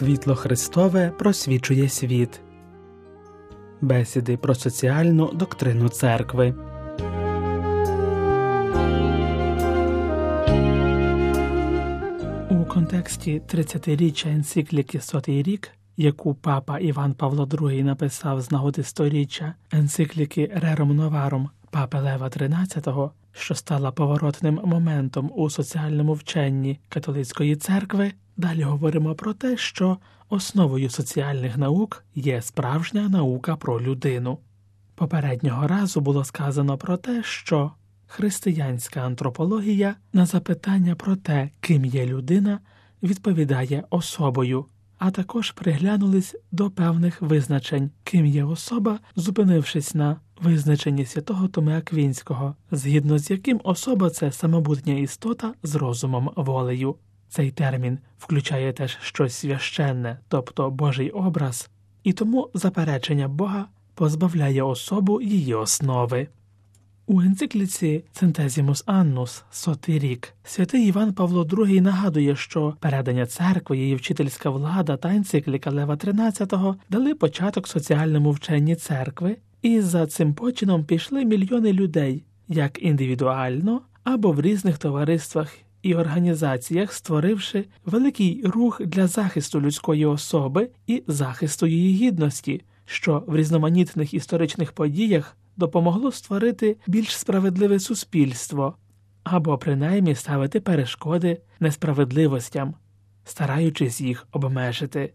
Світло Христове просвічує світ. Бесіди про соціальну доктрину церкви. У контексті 30-річчя енцикліки Сотий рік, яку папа Іван Павло II написав з нагоди сторіччя енцикліки Рером Новаром папи Лева XIII, що стала поворотним моментом у соціальному вченні католицької церкви, далі говоримо про те, що основою соціальних наук є справжня наука про людину. Попереднього разу було сказано про те, що християнська антропологія на запитання про те, ким є людина, відповідає особою, а також приглянулись до певних визначень, ким є особа, зупинившись на визначенні святого Томи Аквінського, згідно з яким особа це самобутня істота з розумом волею. Цей термін включає теж щось священне, тобто Божий образ, і тому заперечення Бога позбавляє особу її основи. У енцикліці Центезімус Аннус сотий рік святий Іван Павло II нагадує, що передання церкви, її вчительська влада та енцикліка Лева XIII дали початок соціальному вченні церкви, і за цим почином пішли мільйони людей як індивідуально або в різних товариствах і організаціях, створивши великий рух для захисту людської особи і захисту її гідності, що в різноманітних історичних подіях допомогло створити більш справедливе суспільство або принаймні ставити перешкоди несправедливостям, стараючись їх обмежити.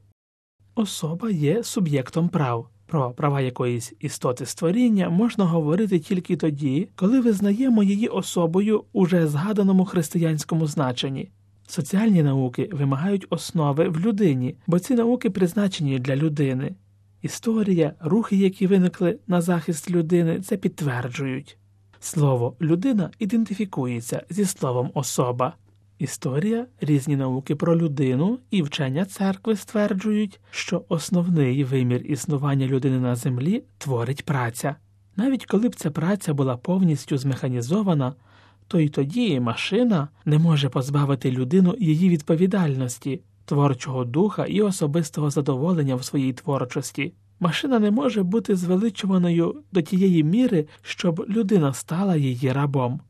Особа є суб'єктом прав. Про права якоїсь істоти створіння можна говорити тільки тоді, коли визнаємо її особою уже згаданому християнському значенні. Соціальні науки вимагають основи в людині, бо ці науки призначені для людини. Історія, рухи, які виникли на захист людини, це підтверджують. Слово людина ідентифікується зі словом особа. Історія, різні науки про людину і вчення церкви стверджують, що основний вимір існування людини на землі творить праця. Навіть коли б ця праця була повністю змеханізована, то й тоді машина не може позбавити людину її відповідальності, творчого духа і особистого задоволення в своїй творчості. Машина не може бути звеличуваною до тієї міри, щоб людина стала її рабом.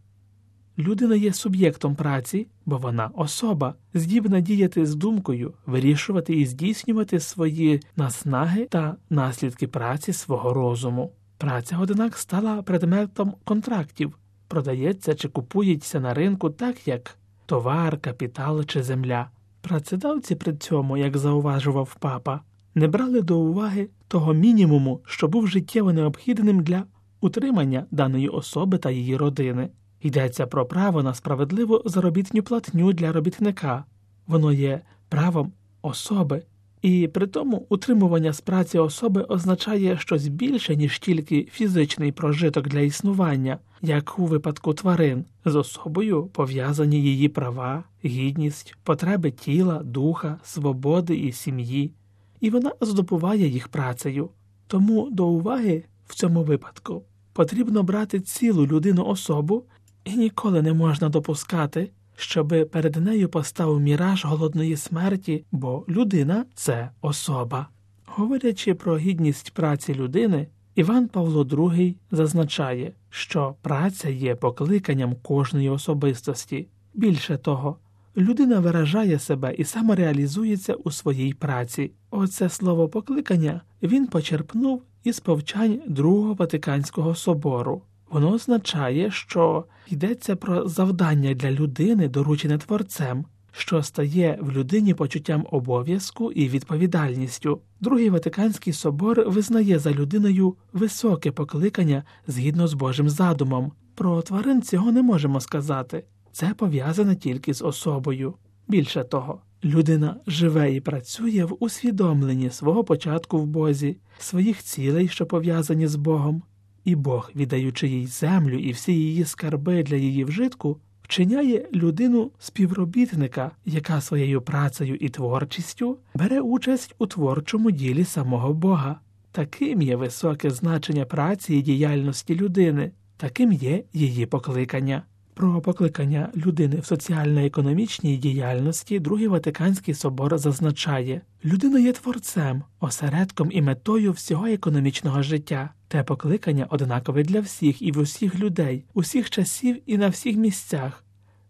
Людина є суб'єктом праці, бо вона особа, здібна діяти з думкою, вирішувати і здійснювати свої наснаги та наслідки праці свого розуму. Праця, однак, стала предметом контрактів, продається чи купується на ринку так, як товар, капітал чи земля. Працедавці при цьому, як зауважував папа, не брали до уваги того мінімуму, що був життєво необхідним для утримання даної особи та її родини. Йдеться про право на справедливу заробітню платню для робітника, воно є правом особи, і при тому утримування з праці особи означає щось більше, ніж тільки фізичний прожиток для існування, як у випадку тварин, з особою пов'язані її права, гідність, потреби тіла, духа, свободи і сім'ї, і вона здобуває їх працею. Тому до уваги в цьому випадку потрібно брати цілу людину особу. І ніколи не можна допускати, щоби перед нею постав міраж голодної смерті, бо людина це особа. Говорячи про гідність праці людини, Іван Павло II зазначає, що праця є покликанням кожної особистості. Більше того, людина виражає себе і самореалізується у своїй праці. Оце слово покликання він почерпнув із повчань Другого Ватиканського собору. Воно означає, що йдеться про завдання для людини, доручене творцем, що стає в людині почуттям обов'язку і відповідальністю. Другий Ватиканський собор визнає за людиною високе покликання згідно з Божим задумом. Про тварин цього не можемо сказати. Це пов'язане тільки з особою. Більше того, людина живе і працює в усвідомленні свого початку в Бозі, своїх цілей, що пов'язані з Богом і Бог, віддаючи їй землю і всі її скарби для її вжитку, вчиняє людину співробітника, яка своєю працею і творчістю бере участь у творчому ділі самого Бога. Таким є високе значення праці і діяльності людини, таким є її покликання. Про покликання людини в соціально-економічній діяльності Другий Ватиканський собор зазначає, людина є творцем, осередком і метою всього економічного життя. Те покликання однакове для всіх і в усіх людей, усіх часів і на всіх місцях,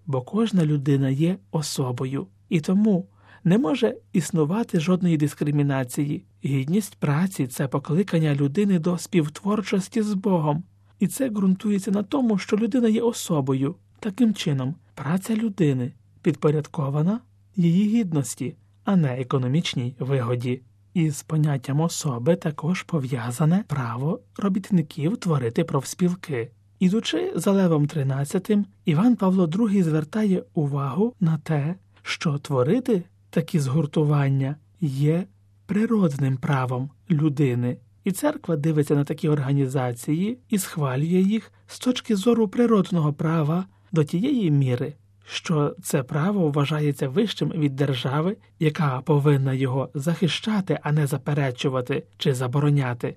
бо кожна людина є особою, і тому не може існувати жодної дискримінації. Гідність праці це покликання людини до співтворчості з Богом. І це ґрунтується на тому, що людина є особою. Таким чином, праця людини підпорядкована її гідності, а не економічній вигоді. Із поняттям особи також пов'язане право робітників творити профспілки. Ідучи за Левом XIII, Іван Павло II звертає увагу на те, що творити такі згуртування є природним правом людини. І церква дивиться на такі організації і схвалює їх з точки зору природного права до тієї міри, що це право вважається вищим від держави, яка повинна його захищати, а не заперечувати чи забороняти.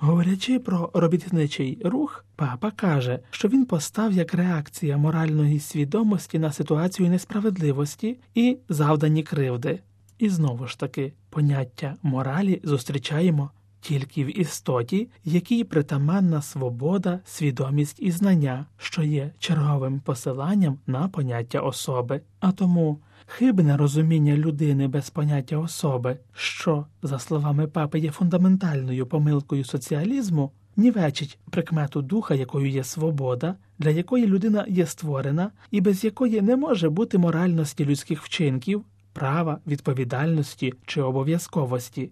Говорячи про робітничий рух, папа каже, що він постав як реакція моральної свідомості на ситуацію несправедливості і завдані кривди. І знову ж таки, поняття моралі зустрічаємо тільки в істоті, якій притаманна свобода, свідомість і знання, що є черговим посиланням на поняття особи, а тому хибне розуміння людини без поняття особи, що, за словами папи, є фундаментальною помилкою соціалізму, нівечить прикмету духа, якою є свобода, для якої людина є створена, і без якої не може бути моральності людських вчинків, права, відповідальності чи обов'язковості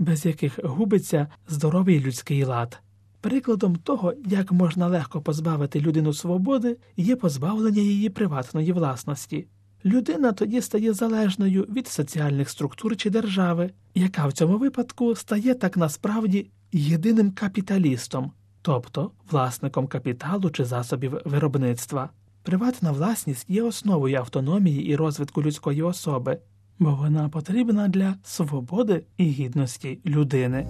без яких губиться здоровий людський лад. Прикладом того, як можна легко позбавити людину свободи, є позбавлення її приватної власності. Людина тоді стає залежною від соціальних структур чи держави, яка в цьому випадку стає так насправді єдиним капіталістом, тобто власником капіталу чи засобів виробництва. Приватна власність є основою автономії і розвитку людської особи бо вона потрібна для свободи і гідності людини.